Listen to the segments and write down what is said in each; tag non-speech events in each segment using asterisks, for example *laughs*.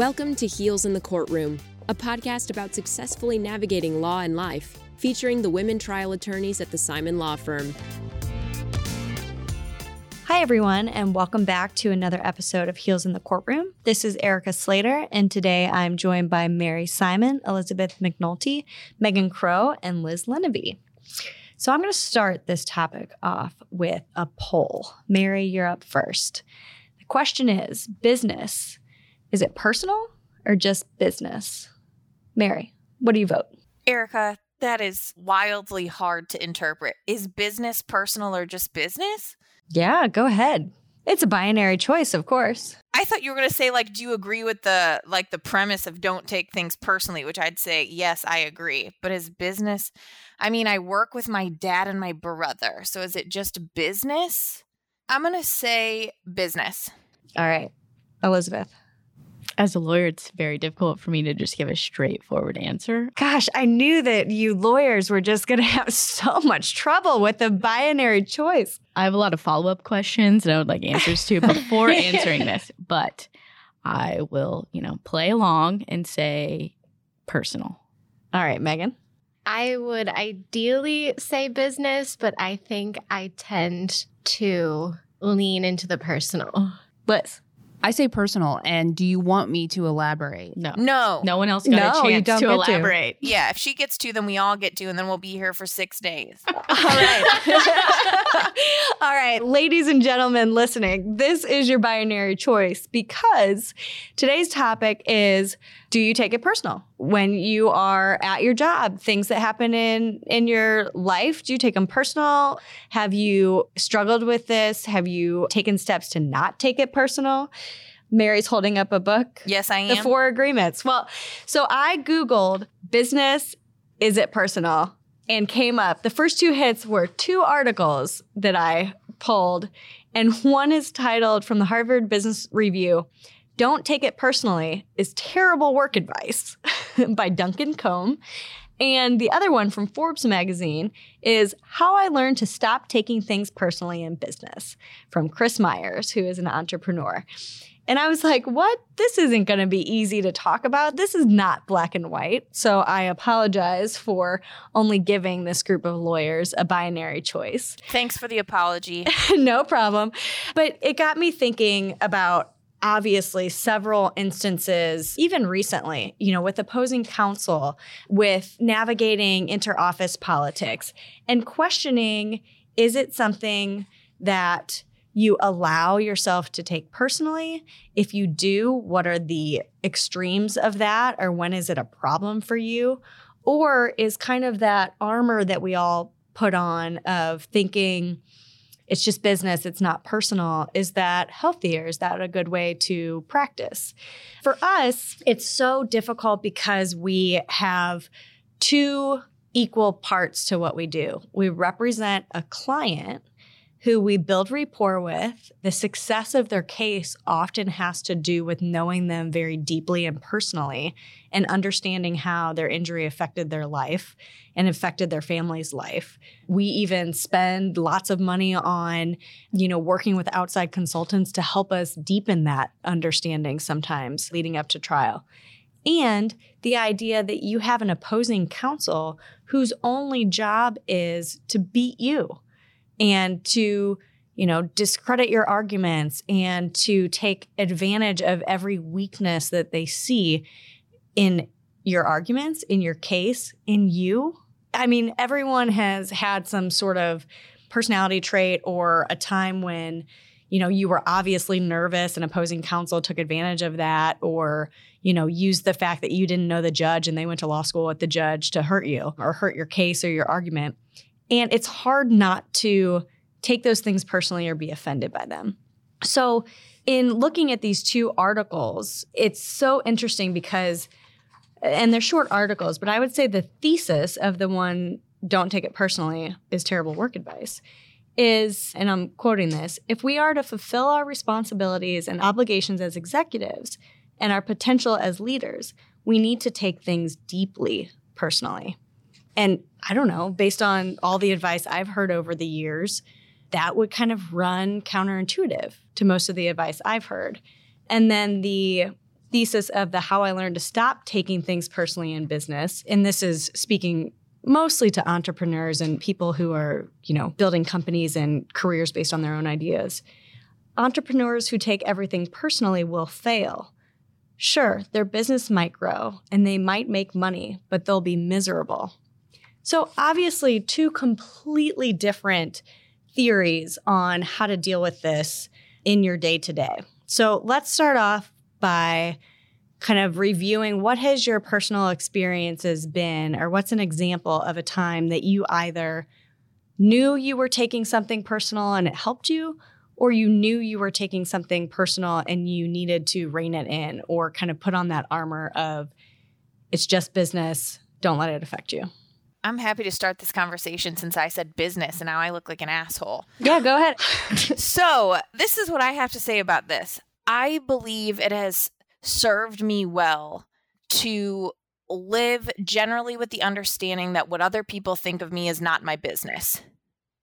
Welcome to Heels in the Courtroom, a podcast about successfully navigating law and life, featuring the women trial attorneys at the Simon Law Firm. Hi, everyone, and welcome back to another episode of Heels in the Courtroom. This is Erica Slater, and today I'm joined by Mary Simon, Elizabeth McNulty, Megan Crow, and Liz Lenevy. So I'm going to start this topic off with a poll. Mary, you're up first. The question is business, is it personal or just business? Mary, what do you vote? Erica, that is wildly hard to interpret. Is business personal or just business? Yeah, go ahead. It's a binary choice, of course. I thought you were going to say like do you agree with the like the premise of don't take things personally, which I'd say yes, I agree. But as business, I mean, I work with my dad and my brother. So is it just business? I'm going to say business. All right. Elizabeth. As a lawyer, it's very difficult for me to just give a straightforward answer. Gosh, I knew that you lawyers were just going *laughs* to have so much trouble with the binary choice. I have a lot of follow up questions that I would like answers to before *laughs* answering this, but I will, you know, play along and say personal. All right, Megan. I would ideally say business, but I think I tend to lean into the personal. Liz. I say personal, and do you want me to elaborate? No. No. No one else got No, a you chance don't to get to. elaborate. Yeah, if she gets to, then we all get to, and then we'll be here for six days. *laughs* All right. *laughs* All right, ladies and gentlemen listening, this is your binary choice because today's topic is do you take it personal when you are at your job things that happen in in your life do you take them personal have you struggled with this have you taken steps to not take it personal mary's holding up a book Yes, I am. the four agreements. Well, so I Googled business, is it personal? And came up. The first two hits were two articles that I pulled. And one is titled from the Harvard Business Review Don't Take It Personally is Terrible Work Advice *laughs* by Duncan Coombe. And the other one from Forbes magazine is How I Learned to Stop Taking Things Personally in Business from Chris Myers, who is an entrepreneur. And I was like, what? This isn't going to be easy to talk about. This is not black and white. So I apologize for only giving this group of lawyers a binary choice. Thanks for the apology. *laughs* no problem. But it got me thinking about obviously several instances, even recently, you know, with opposing counsel, with navigating interoffice politics and questioning is it something that you allow yourself to take personally? If you do, what are the extremes of that? Or when is it a problem for you? Or is kind of that armor that we all put on of thinking, it's just business, it's not personal. Is that healthier? Is that a good way to practice? For us, it's so difficult because we have two equal parts to what we do. We represent a client who we build rapport with. The success of their case often has to do with knowing them very deeply and personally and understanding how their injury affected their life and affected their family's life. We even spend lots of money on, you know, working with outside consultants to help us deepen that understanding sometimes leading up to trial. And the idea that you have an opposing counsel whose only job is to beat you and to you know discredit your arguments and to take advantage of every weakness that they see in your arguments in your case in you. I mean everyone has had some sort of personality trait or a time when you know you were obviously nervous and opposing counsel took advantage of that or you know used the fact that you didn't know the judge and they went to law school with the judge to hurt you or hurt your case or your argument and it's hard not to take those things personally or be offended by them. So, in looking at these two articles, it's so interesting because, and they're short articles, but I would say the thesis of the one, don't take it personally, is terrible work advice. Is, and I'm quoting this, if we are to fulfill our responsibilities and obligations as executives and our potential as leaders, we need to take things deeply personally. And I don't know, based on all the advice I've heard over the years, that would kind of run counterintuitive to most of the advice I've heard. And then the thesis of the how I learned to stop taking things personally in business, and this is speaking mostly to entrepreneurs and people who are, you know, building companies and careers based on their own ideas. Entrepreneurs who take everything personally will fail. Sure, their business might grow and they might make money, but they'll be miserable. So, obviously, two completely different theories on how to deal with this in your day to day. So, let's start off by kind of reviewing what has your personal experiences been or what's an example of a time that you either knew you were taking something personal and it helped you or you knew you were taking something personal and you needed to rein it in or kind of put on that armor of it's just business don't let it affect you I'm happy to start this conversation since I said business and now I look like an asshole. yeah go ahead *sighs* *laughs* so, this is what I have to say about this. I believe it has served me well to live generally with the understanding that what other people think of me is not my business.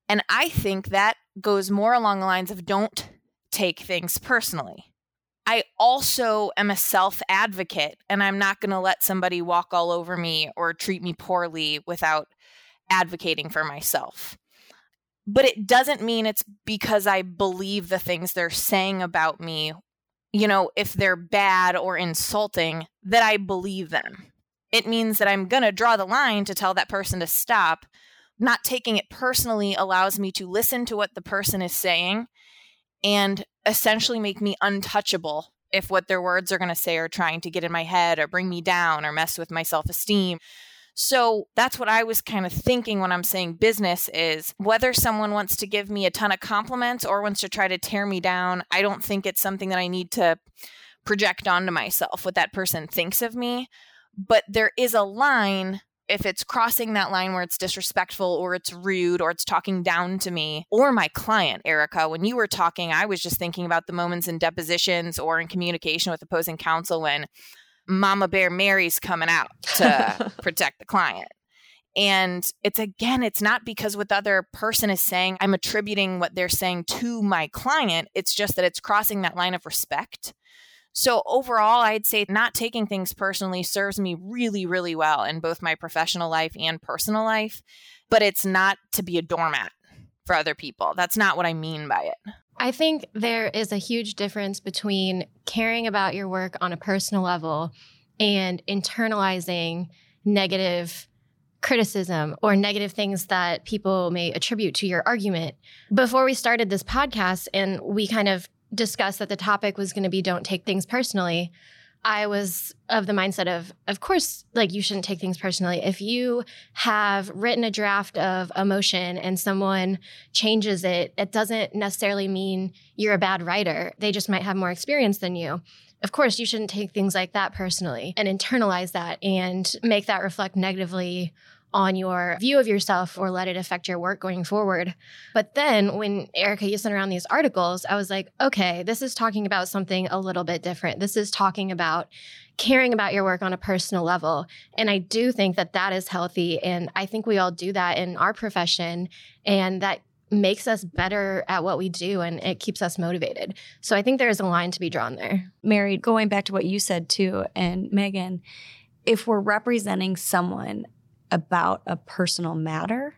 And I think that goes more along the lines of don't take things personally. I also am a self advocate, and I'm not going to let somebody walk all over me or treat me poorly without advocating for myself. But it doesn't mean it's because I believe the things they're saying about me you know, if they're bad or insulting, that I believe them. It means that I'm going to draw the line to tell that person to stop. Not taking it personally allows me to listen to what the person is saying and essentially make me untouchable if what their words are going to say are trying to get in my head or bring me down or mess with my self esteem. So that's what I was kind of thinking when I'm saying business is whether someone wants to give me a ton of compliments or wants to try to tear me down, I don't think it's something that I need to project onto myself what that person thinks of me. But there is a line if it's crossing that line where it's disrespectful or it's rude or it's talking down to me or my client, Erica, when you were talking, I was just thinking about the moments in depositions or in communication with opposing counsel when Mama Bear Mary's coming out to *laughs* protect the client. And it's again, it's not because what the other person is saying, I'm attributing what they're saying to my client. It's just that it's crossing that line of respect. So, overall, I'd say not taking things personally serves me really, really well in both my professional life and personal life, but it's not to be a doormat for other people. That's not what I mean by it. I think there is a huge difference between caring about your work on a personal level and internalizing negative criticism or negative things that people may attribute to your argument. Before we started this podcast and we kind of discussed that the topic was going to be don't take things personally, I was of the mindset of, of course, like you shouldn't take things personally. If you have written a draft of a motion and someone changes it, it doesn't necessarily mean you're a bad writer. They just might have more experience than you. Of course, you shouldn't take things like that personally and internalize that and make that reflect negatively on your view of yourself or let it affect your work going forward. But then when Erica, you sent around these articles, I was like, okay, this is talking about something a little bit different. This is talking about caring about your work on a personal level. And I do think that that is healthy. And I think we all do that in our profession. And that makes us better at what we do and it keeps us motivated. So I think there's a line to be drawn there. Mary, going back to what you said too, and Megan, if we're representing someone about a personal matter,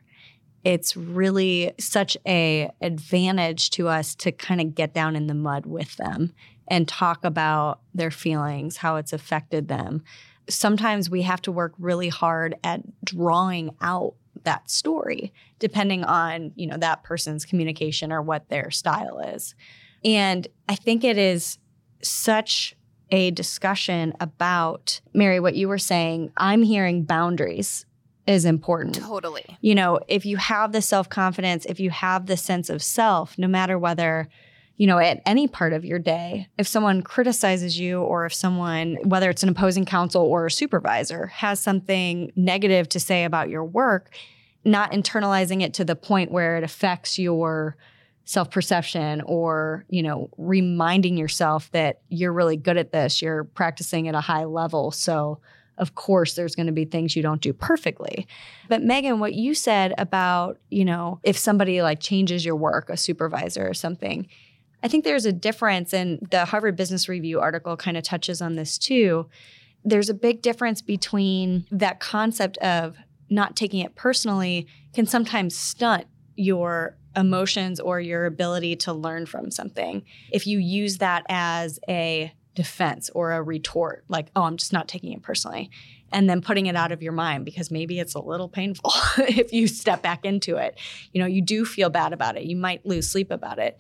it's really such a advantage to us to kind of get down in the mud with them and talk about their feelings, how it's affected them. Sometimes we have to work really hard at drawing out that story depending on, you know, that person's communication or what their style is. And I think it is such a discussion about Mary what you were saying, I'm hearing boundaries is important. Totally. You know, if you have the self confidence, if you have the sense of self, no matter whether, you know, at any part of your day, if someone criticizes you or if someone, whether it's an opposing counsel or a supervisor, has something negative to say about your work, not internalizing it to the point where it affects your self perception or, you know, reminding yourself that you're really good at this, you're practicing at a high level. So, of course there's going to be things you don't do perfectly but megan what you said about you know if somebody like changes your work a supervisor or something I think there's a difference, and the Harvard Business Review article kind of touches on this too. There's a big difference between that concept of not taking it personally can sometimes stunt your emotions or your ability to learn from something. If you use that as a defense or a retort, like, oh, I'm just not taking it personally, and then putting it out of your mind because maybe it's a little painful *laughs* if you step back into it. You know, you do feel bad about it. You might lose sleep about it.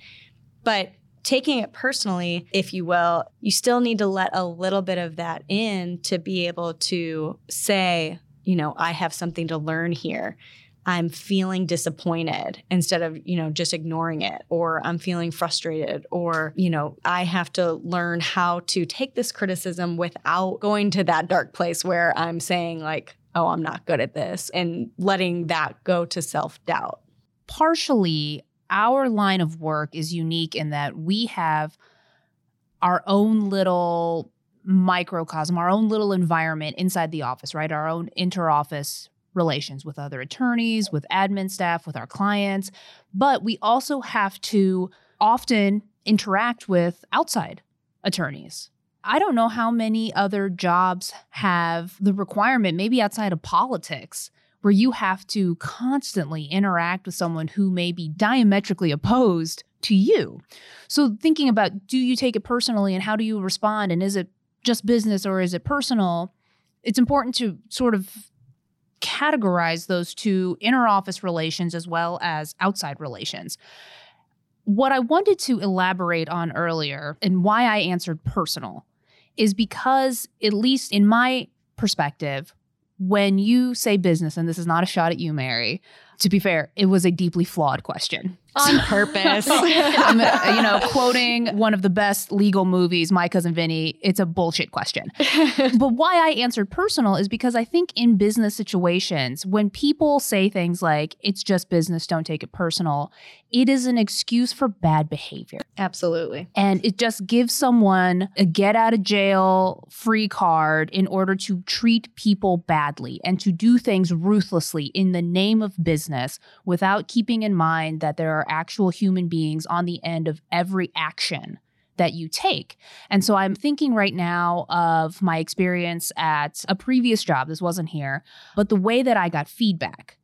But taking it personally, if you will, you still need to let a little bit of that in to be able to say, you know, I have something to learn here. I'm feeling disappointed instead of, you know, just ignoring it or I'm feeling frustrated or, you know, I have to learn how to take this criticism without going to that dark place where I'm saying like, oh, I'm not good at this and letting that go to self-doubt. Partially, our line of work is unique in that we have our own little microcosm, our own little environment inside the office, right? Our own inter-office relations with other attorneys, with admin staff, with our clients. But we also have to often interact with outside attorneys. I don't know how many other jobs have the requirement, maybe outside of politics, where you have to constantly interact with someone who may be diametrically opposed to you. So, thinking about do you take it personally and how do you respond? And is it just business or is it personal? It's important to sort of categorize those two inner office relations as well as outside relations. What I wanted to elaborate on earlier and why I answered personal is because, at least in my perspective, when you say business, and this is not a shot at you, Mary, to be fair, it was a deeply flawed question. On *laughs* purpose. *laughs* I'm, you know, quoting one of the best legal movies, My Cousin Vinny, it's a bullshit question. *laughs* but why I answered personal is because I think in business situations, when people say things like, it's just business, don't take it personal, it is an excuse for bad behavior. Absolutely. And it just gives someone a get out of jail free card in order to treat people badly and to do things ruthlessly in the name of business without keeping in mind that there are actual human beings on the end of every action that you take. And so I'm thinking right now of my experience at a previous job. This wasn't here, but the way that I got feedback.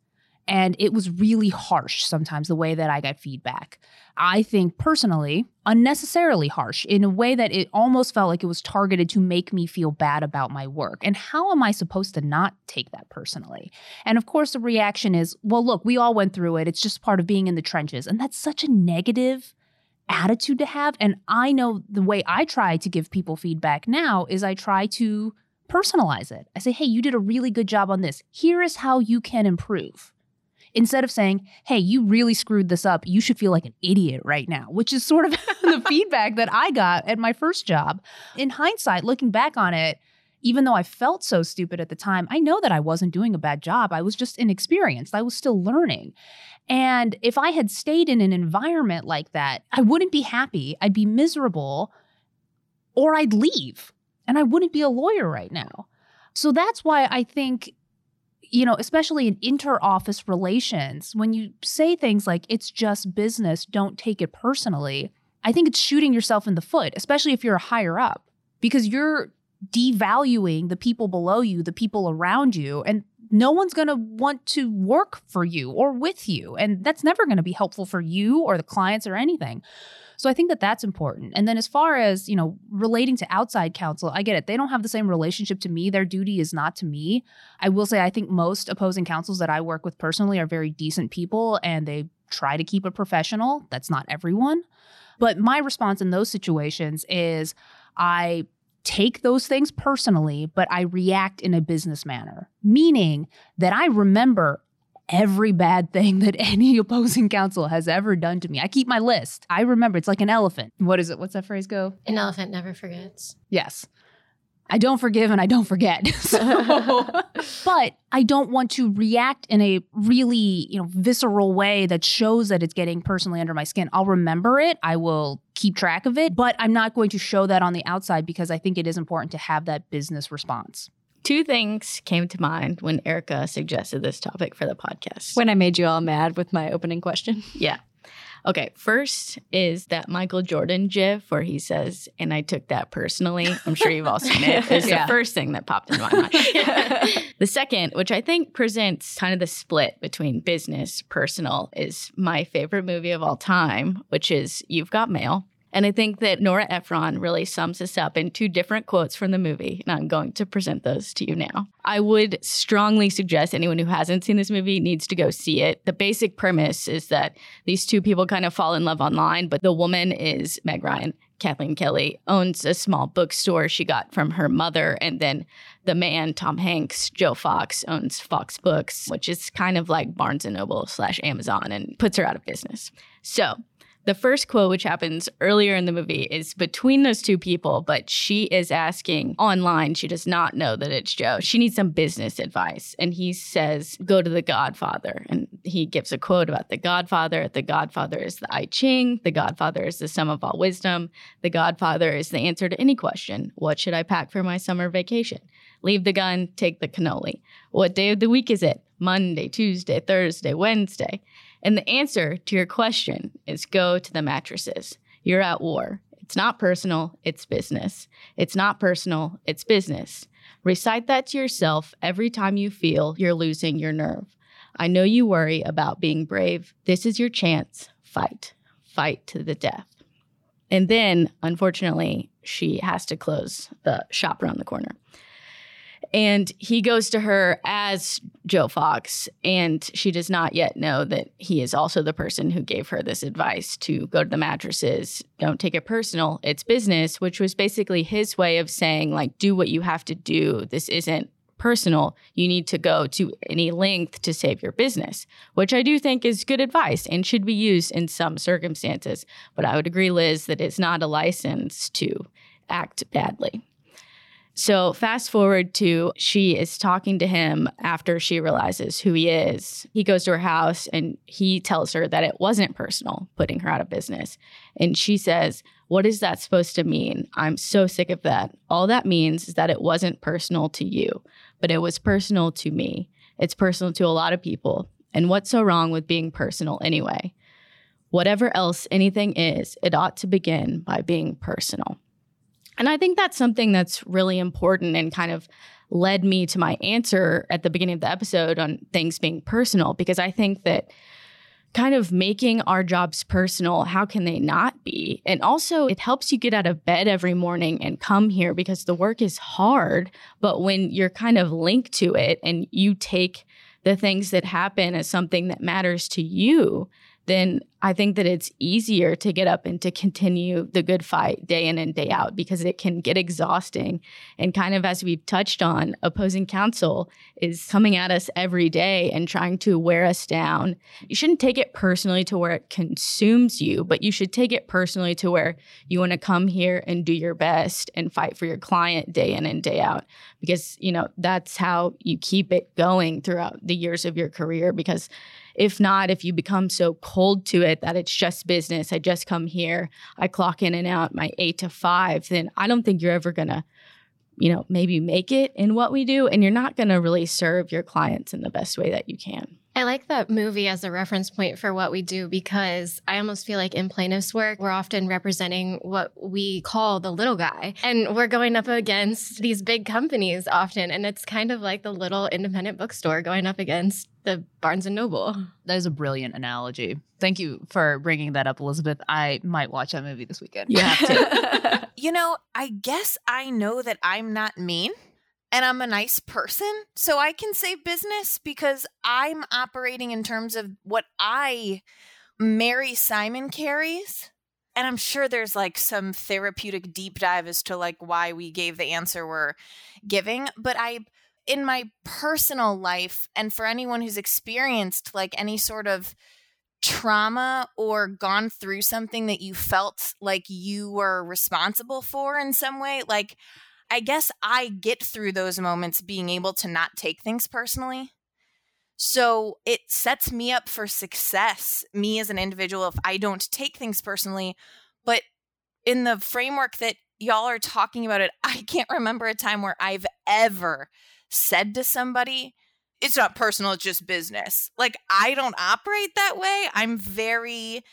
And it was really harsh sometimes, the way that I got feedback. I think personally, unnecessarily harsh in a way that it almost felt like it was targeted to make me feel bad about my work. And how am I supposed to not take that personally? And of course, the reaction is, well, look, we all went through it. It's just part of being in the trenches. And that's such a negative attitude to have. And I know the way I try to give people feedback now is I try to personalize it. I say, hey, you did a really good job on this. Here is how you can improve instead of saying, hey, you really screwed this up, you should feel like an idiot right now, which is sort of *laughs* the *laughs* feedback that I got at my first job. In hindsight, looking back on it, even though I felt so stupid at the time, I know that I wasn't doing a bad job. I was just inexperienced. I was still learning. And if I had stayed in an environment like that, I wouldn't be happy. I'd be miserable or I'd leave and I wouldn't be a lawyer right now. So that's why I think you know, especially in inter office relations, when you say things like, it's just business, don't take it personally, I think it's shooting yourself in the foot, especially if you're a higher up, because you're devaluing the people below you, the people around you, and no one's going to want to work for you or with you. And that's never going to be helpful for you or the clients or anything. So I think that that's important. And then as far as, you know, relating to outside counsel, I get it. They don't have the same relationship to me. Their duty is not to me. I will say I think most opposing counsels that I work with personally are very decent people and they try to keep it professional. That's not everyone. But my response in those situations is I take those things personally, but I react in a business manner, meaning that I remember every bad thing *laughs* that any opposing counsel has ever done to me. I keep my list. I remember it's like an elephant. What is it? What's that phrase go? An elephant never forgets. Yes. I don't forgive and I don't forget. *laughs* So, *laughs* but I don't want to react in a really, you know, visceral way that shows that it's getting personally under my skin. I'll remember it. I will keep track of it, but I'm not going to show that on the outside because I think it is important to have that business response. Two things came to mind when Erica suggested this topic for the podcast. When I made you all mad with my opening question. Yeah. Okay, first is that Michael Jordan gif where he says, and I took that personally. I'm sure you've all seen it. *laughs* It's Yeah. the first thing that popped into my mind. *laughs* *laughs* the second, which I think presents kind of the split between business, personal, is my favorite movie of all time, which is You've Got Mail. And I think that Nora Ephron really sums this up in two different quotes from the movie. And I'm going to present those to you now. I would strongly suggest anyone who hasn't seen this movie needs to go see it. The basic premise is that these two people kind of fall in love online, but the woman is Meg Ryan. Kathleen Kelly owns a small bookstore she got from her mother. And then the man, Tom Hanks, Joe Fox, owns Fox Books, which is kind of like Barnes and Noble slash Amazon and puts her out of business. So the first quote, which happens earlier in the movie, is between those two people, but she is asking online. She does not know that it's Joe. She needs some business advice. And he says, Go to the Godfather. And he gives a quote about the Godfather. The Godfather is the I Ching. The Godfather is the sum of all wisdom. The Godfather is the answer to any question What should I pack for my summer vacation? Leave the gun, take the cannoli. What day of the week is it? Monday, Tuesday, Thursday, Wednesday. And the answer to your question is go to the mattresses. You're at war. It's not personal, it's business. It's not personal, it's business. Recite that to yourself every time you feel you're losing your nerve. I know you worry about being brave. This is your chance. Fight. Fight to the death. And then, unfortunately, she has to close the shop around the corner. And he goes to her as Joe Fox, and she does not yet know that he is also the person who gave her this advice to go to the mattresses. Don't take it personal. It's business, which was basically his way of saying, like, do what you have to do. This isn't personal. You need to go to any length to save your business, which I do think is good advice and should be used in some circumstances. But I would agree, Liz, that it's not a license to act badly. So, fast forward to she is talking to him after she realizes who he is. He goes to her house and he tells her that it wasn't personal, putting her out of business. And she says, What is that supposed to mean? I'm so sick of that. All that means is that it wasn't personal to you, but it was personal to me. It's personal to a lot of people. And what's so wrong with being personal anyway? Whatever else anything is, it ought to begin by being personal. And I think that's something that's really important and kind of led me to my answer at the beginning of the episode on things being personal, because I think that kind of making our jobs personal, how can they not be? And also, it helps you get out of bed every morning and come here because the work is hard. But when you're kind of linked to it and you take the things that happen as something that matters to you, then I think that it's easier to get up and to continue the good fight day in and day out because it can get exhausting. And kind of as we've touched on, opposing counsel is coming at us every day and trying to wear us down. You shouldn't take it personally to where it consumes you, but you should take it personally to where you want to come here and do your best and fight for your client day in and day out because, you know, that's how you keep it going throughout the years of your career because if not, if you become so cold to it that it's just business, I just come here, I clock in and out my eight to five, then I don't think you're ever going to, you know, maybe make it in what we do. And you're not going to really serve your clients in the best way that you can. I like that movie as a reference point for what we do because I almost feel like in plaintiff's work, we're often representing what we call the little guy. And we're going up against these big companies often. And it's kind of like the little independent bookstore going up against the Barnes and Noble. That is a brilliant analogy. Thank you for bringing that up, Elizabeth. I might watch that movie this weekend. You have to. *laughs* You know, I guess I know that I'm not mean and I'm a nice person. So I can say business because I'm operating in terms of what I, Mary Simon, carries. And I'm sure there's like some therapeutic deep dive as to like why we gave the answer we're giving. But I, in my personal life, and for anyone who's experienced like any sort of trauma or gone through something that you felt like you were responsible for in some way, like I guess I get through those moments being able to not take things personally. So it sets me up for success, me as an individual, if I don't take things personally. But in the framework that y'all are talking about it, I can't remember a time where I've ever said to somebody, it's not personal, it's just business. Like I don't operate that way. I'm very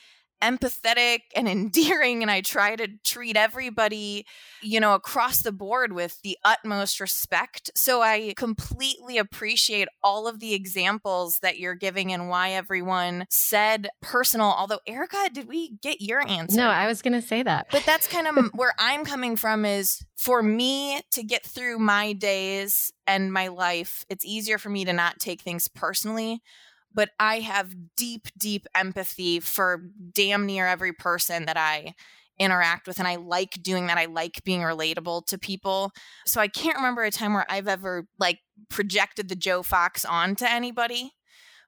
empathetic and endearing and I try to treat everybody, you know, across the board with the utmost respect. So I completely appreciate all of the examples that you're giving and why everyone said personal. Although Erica, did we get your answer? No, I was going to say that. But that's kind of *laughs* where I'm coming from is for me to get through my days and my life, it's easier for me to not take things personally but I have deep, deep empathy for damn near every person that I interact with. And I like doing that. I like being relatable to people. So I can't remember a time where I've ever like projected the Joe Fox onto anybody.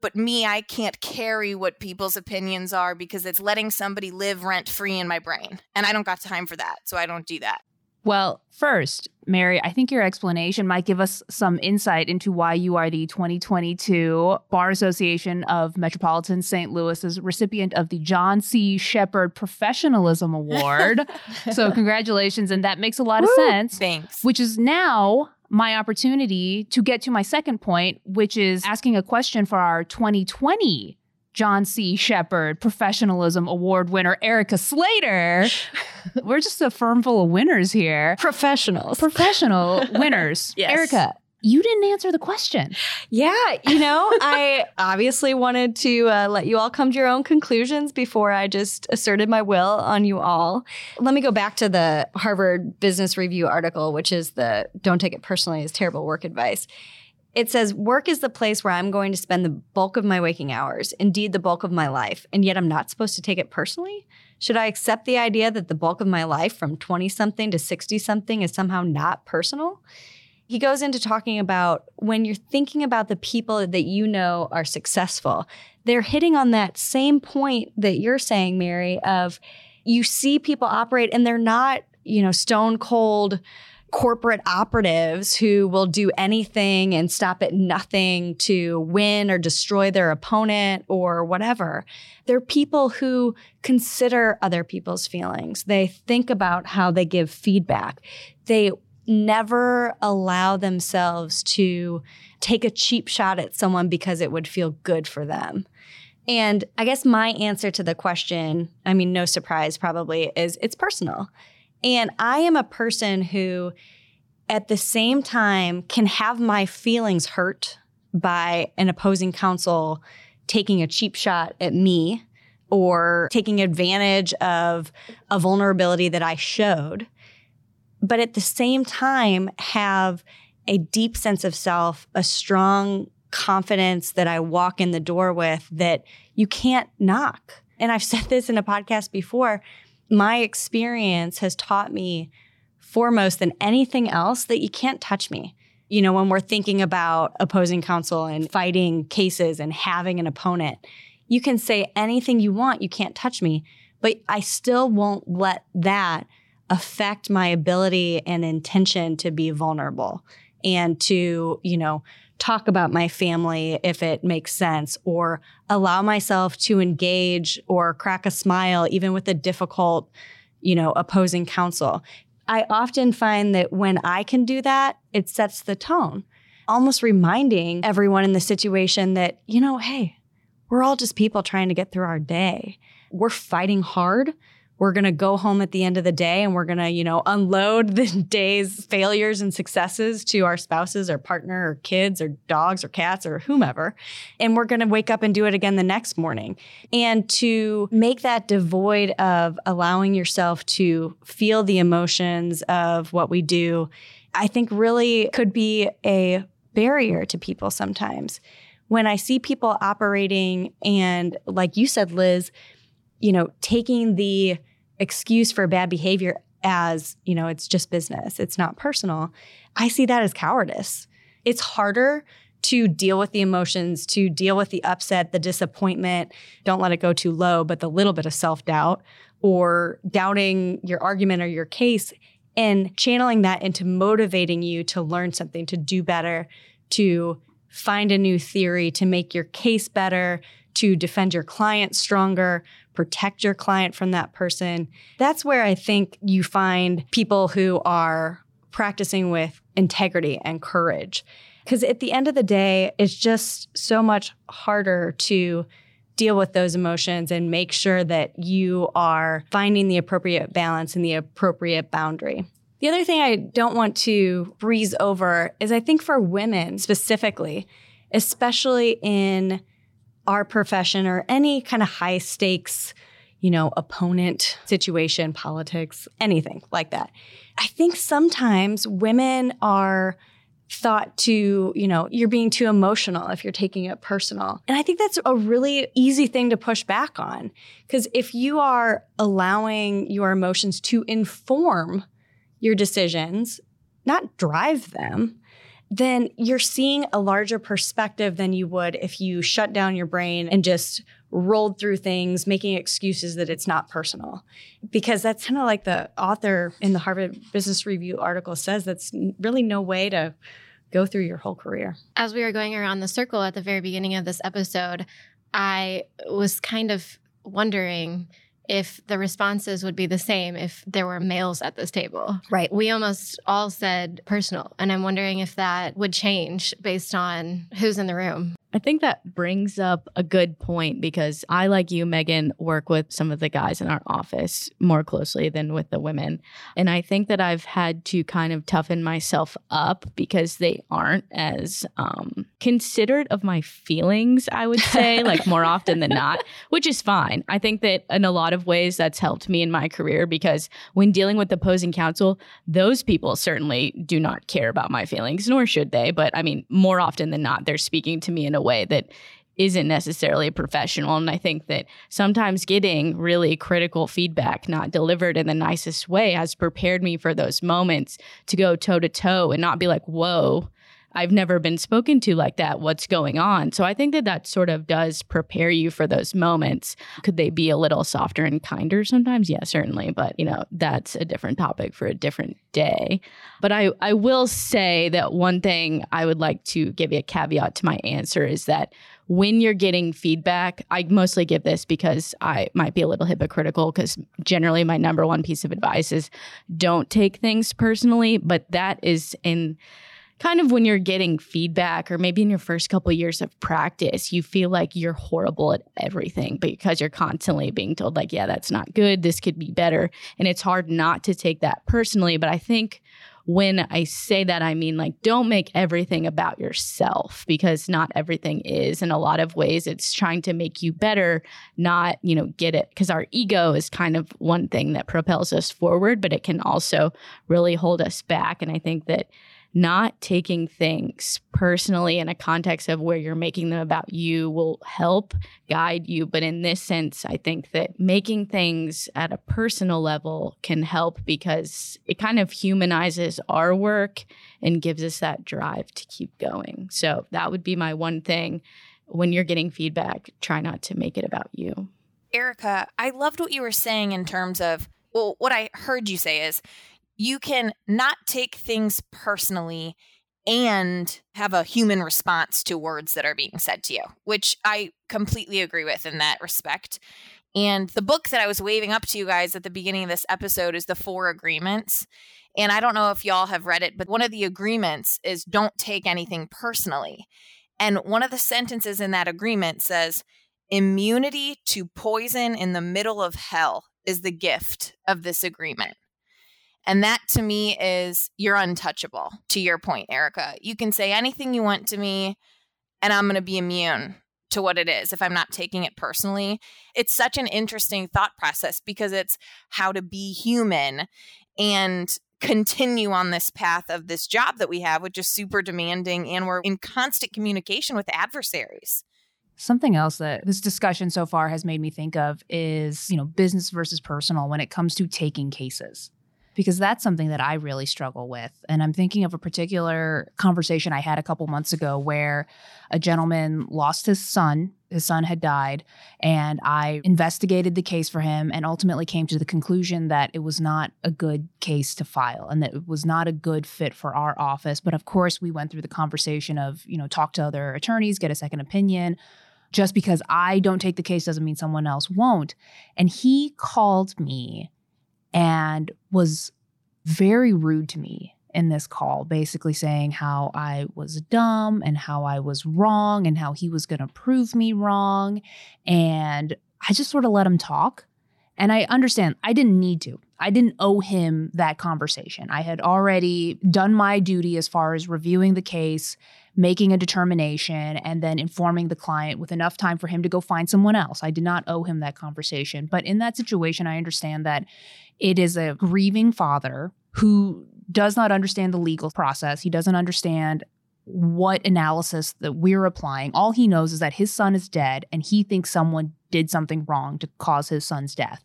But me, I can't carry what people's opinions are because it's letting somebody live rent free in my brain. And I don't got time for that. So I don't do that. Well, first, Mary, I think your explanation might give us some insight into why you are the 2022 Bar Association of Metropolitan St. Louis's recipient of the John C. Shepherd Professionalism *laughs* Award. so, congratulations. And that makes a lot Woo, of sense. Thanks. Which is now my opportunity to get to my second point, which is asking a question for our 2020 John C. Shepherd Professionalism Award winner Erica Slater. *laughs* We're just a firm full of winners here. Professionals. Professional *laughs* winners. Yes. Erica, you didn't answer the question. Yeah, you know, *laughs* I obviously wanted to uh, let you all come to your own conclusions before I just asserted my will on you all. Let me go back to the Harvard Business Review article, which is the don't take it personally is terrible work advice. It says, Work is the place where I'm going to spend the bulk of my waking hours, indeed, the bulk of my life, and yet I'm not supposed to take it personally? Should I accept the idea that the bulk of my life from 20 something to 60 something is somehow not personal? He goes into talking about when you're thinking about the people that you know are successful, they're hitting on that same point that you're saying, Mary, of you see people operate and they're not, you know, stone cold corporate operatives who will do anything and stop at nothing to win or destroy their opponent or whatever. They're people who consider other people's feelings. They think about how they give feedback. They never allow themselves to take a cheap shot at someone because it would feel good for them. And I guess my answer to the question, I mean, no surprise probably, is it's personal. And I am a person who, at the same time, can have my feelings hurt by an opposing counsel taking a cheap shot at me or taking advantage of a vulnerability that I showed. But at the same time, have a deep sense of self, a strong confidence that I walk in the door with that you can't knock. And I've said this in a podcast before my experience has taught me foremost than anything else that you can't touch me. You know, when we're thinking about opposing counsel and fighting cases and having an opponent, you can say anything you want, you can't touch me, but I still won't let that affect my ability and intention to be vulnerable and to, you know, talk about my family if it makes sense, or allow myself to engage or crack a smile, even with a difficult, you know, opposing counsel. I often find that when I can do that, it sets the tone, almost reminding everyone in the situation that, you know, hey, we're all just people trying to get through our day. We're fighting hard we're going to go home at the end of the day and we're going to, you know, unload the *laughs* day's failures and successes to our spouses or partner or kids or dogs or cats or whomever. And we're going to wake up and do it again the next morning. And to make that devoid of allowing yourself to feel the emotions of what we do, I think really could be a barrier to people sometimes. When I see people operating and, like you said, Liz, you know, taking the excuse for bad behavior as, you know, it's just business, it's not personal, I see that as cowardice. It's harder to deal with the emotions, to deal with the upset, the disappointment. Don't let it go too low, but the little bit of self doubt or doubting your argument or your case and channeling that into motivating you to learn something, to do better, to find a new theory, to make your case better, to defend your client stronger, protect your client from that person. That's where I think you find people who are practicing with integrity and courage. Because at the end of the day, it's just so much harder to deal with those emotions and make sure that you are finding the appropriate balance and the appropriate boundary. The other thing I don't want to breeze over is I think for women specifically, especially in our profession or any kind of high stakes, you know, opponent situation, politics, anything like that. I think sometimes women are thought to, you know, you're being too emotional if you're taking it personal. And I think that's a really easy thing to push back on. Because if you are allowing your emotions to inform your decisions, not drive them, then you're seeing a larger perspective than you would if you shut down your brain and just rolled through things, making excuses that it's not personal. Because that's kind of like the author in the Harvard Business Review article says that's really no way to go through your whole career. As we were going around the circle at the very beginning of this episode, I was kind of wondering if the responses would be the same if there were males at this table. Right. We almost all said personal. And I'm wondering if that would change based on who's in the room. I think that brings up a good point because I, like you, Megan, work with some of the guys in our office more closely than with the women. And I think that I've had to kind of toughen myself up because they aren't as um, considerate of my feelings, I would say, *laughs* like more often than not, which is fine. I think that in a lot of ways that's helped me in my career because when dealing with opposing counsel, those people certainly do not care about my feelings, nor should they. But I mean, more often than not, they're speaking to me in a way that isn't necessarily a professional. And I think that sometimes getting really critical feedback, not delivered in the nicest way, has prepared me for those moments to go toe to toe and not be like, whoa, I've never been spoken to like that. What's going on? So I think that that sort of does prepare you for those moments. Could they be a little softer and kinder sometimes? Yeah, certainly. But, you know, that's a different topic for a different day. But I, I will say that one thing I would like to give you a caveat to my answer is that when you're getting feedback, I mostly give this because I might be a little hypocritical because generally my number one piece of advice is don't take things personally, but that is in kind of when you're getting feedback or maybe in your first couple of years of practice you feel like you're horrible at everything because you're constantly being told like yeah that's not good this could be better and it's hard not to take that personally but i think when I say that, I mean like don't make everything about yourself because not everything is. In a lot of ways, it's trying to make you better, not, you know, get it. Because our ego is kind of one thing that propels us forward, but it can also really hold us back. And I think that not taking things personally in a context of where you're making them about you will help guide you. But in this sense, I think that making things at a personal level can help because it kind of humanizes our work and gives us that drive to keep going. So that would be my one thing. When you're getting feedback, try not to make it about you. Erica, I loved what you were saying in terms of, well, what I heard you say is you can not take things personally and have a human response to words that are being said to you, which I completely agree with in that respect. And the book that I was waving up to you guys at the beginning of this episode is The Four Agreements. And I don't know if y'all have read it, but one of the agreements is don't take anything personally. And one of the sentences in that agreement says, immunity to poison in the middle of hell is the gift of this agreement. And that to me is you're untouchable, to your point, Erica. You can say anything you want to me, and I'm going to be immune to what it is if I'm not taking it personally. It's such an interesting thought process because it's how to be human and continue on this path of this job that we have, which is super demanding, and we're in constant communication with adversaries. Something else that this discussion so far has made me think of is, you know, business versus personal when it comes to taking cases because that's something that I really struggle with. And I'm thinking of a particular conversation I had a couple months ago where a gentleman lost his son. His son had died, and I investigated the case for him and ultimately came to the conclusion that it was not a good case to file and that it was not a good fit for our office. But of course, we went through the conversation of, you know, talk to other attorneys, get a second opinion just because I don't take the case doesn't mean someone else won't. And he called me and was very rude to me in this call, basically saying how I was dumb and how I was wrong and how he was going to prove me wrong. And I just sort of let him talk. And I understand I didn't need to. I didn't owe him that conversation. I had already done my duty as far as reviewing the case, making a determination, and then informing the client with enough time for him to go find someone else. I did not owe him that conversation. But in that situation, I understand that it is a grieving father who does not understand the legal process. He doesn't understand what analysis that we're applying. All he knows is that his son is dead and he thinks someone did something wrong to cause his son's death.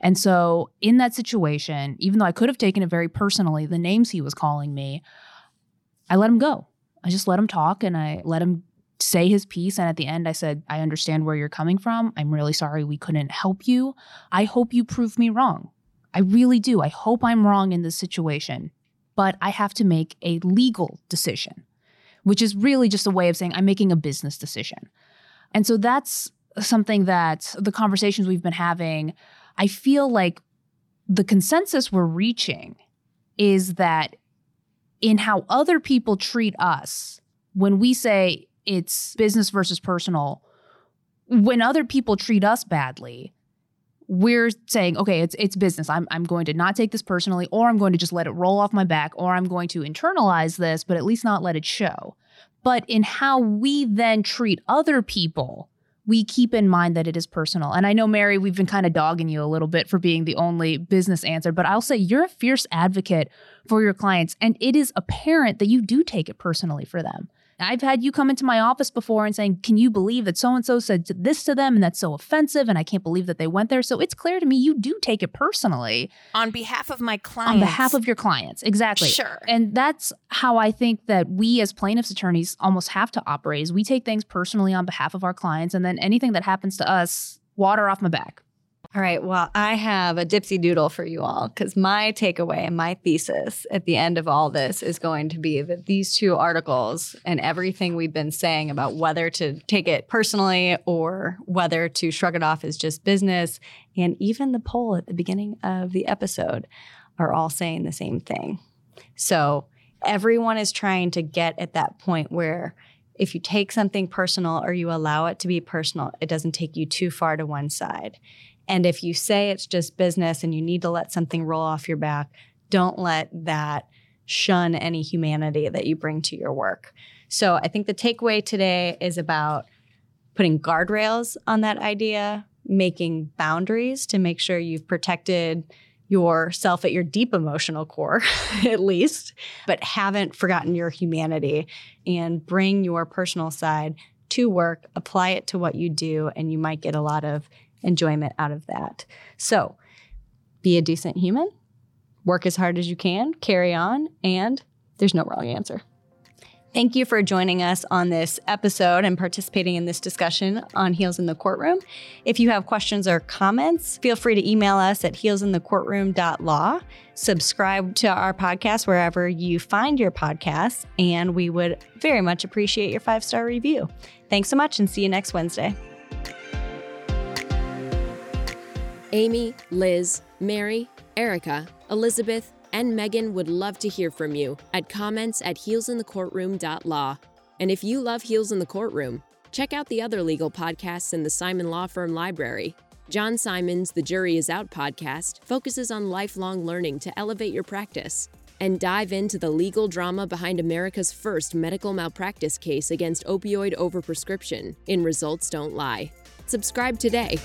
And so, in that situation, even though I could have taken it very personally, the names he was calling me, I let him go. I just let him talk and I let him say his piece. And at the end, I said, I understand where you're coming from. I'm really sorry we couldn't help you. I hope you prove me wrong. I really do. I hope I'm wrong in this situation, but I have to make a legal decision, which is really just a way of saying I'm making a business decision. And so that's something that the conversations we've been having, I feel like the consensus we're reaching is that in how other people treat us, when we say it's business versus personal, when other people treat us badly, we're saying, okay, it's it's business. I'm I'm going to not take this personally, or I'm going to just let it roll off my back, or I'm going to internalize this, but at least not let it show. But in how we then treat other people, we keep in mind that it is personal. And I know, Mary, we've been kind of dogging you a little bit for being the only business answer, but I'll say you're a fierce advocate for your clients, and it is apparent that you do take it personally for them. I've had you come into my office before and saying, Can you believe that so and so said this to them and that's so offensive and I can't believe that they went there? So it's clear to me you do take it personally. On behalf of my clients. On behalf of your clients. Exactly. Sure. And that's how I think that we as plaintiffs attorneys almost have to operate is we take things personally on behalf of our clients and then anything that happens to us, water off my back. All right. Well, I have a dipsy doodle for you all because my takeaway and my thesis at the end of all this is going to be that these two articles and everything we've been saying about whether to take it personally or whether to shrug it off as just business, and even the poll at the beginning of the episode are all saying the same thing. So everyone is trying to get at that point where if you take something personal or you allow it to be personal, it doesn't take you too far to one side. And if you say it's just business and you need to let something roll off your back, don't let that shun any humanity that you bring to your work. So I think the takeaway today is about putting guardrails on that idea, making boundaries to make sure you've protected yourself at your deep emotional core, *laughs* at least, but haven't forgotten your humanity and bring your personal side to work, apply it to what you do, and you might get a lot of enjoyment out of that. So be a decent human, work as hard as you can, carry on, and there's no wrong answer. Thank you for joining us on this episode and participating in this discussion on Heels in the Courtroom. If you have questions or comments, feel free to email us at heelsinthecourtroom.law. Subscribe to our podcast wherever you find your podcasts, and we would very much appreciate your five star review. Thanks so much, and see you next Wednesday. Amy, Liz, Mary, Erica, Elizabeth, and Megan would love to hear from you at comments at heelsinthecourtroom.law. And if you love Heels in the Courtroom, check out the other legal podcasts in the Simon Law Firm library. John Simon's The Jury Is Out podcast focuses on lifelong learning to elevate your practice. And dive into the legal drama behind America's first medical malpractice case against opioid overprescription in Results Don't Lie. Subscribe today.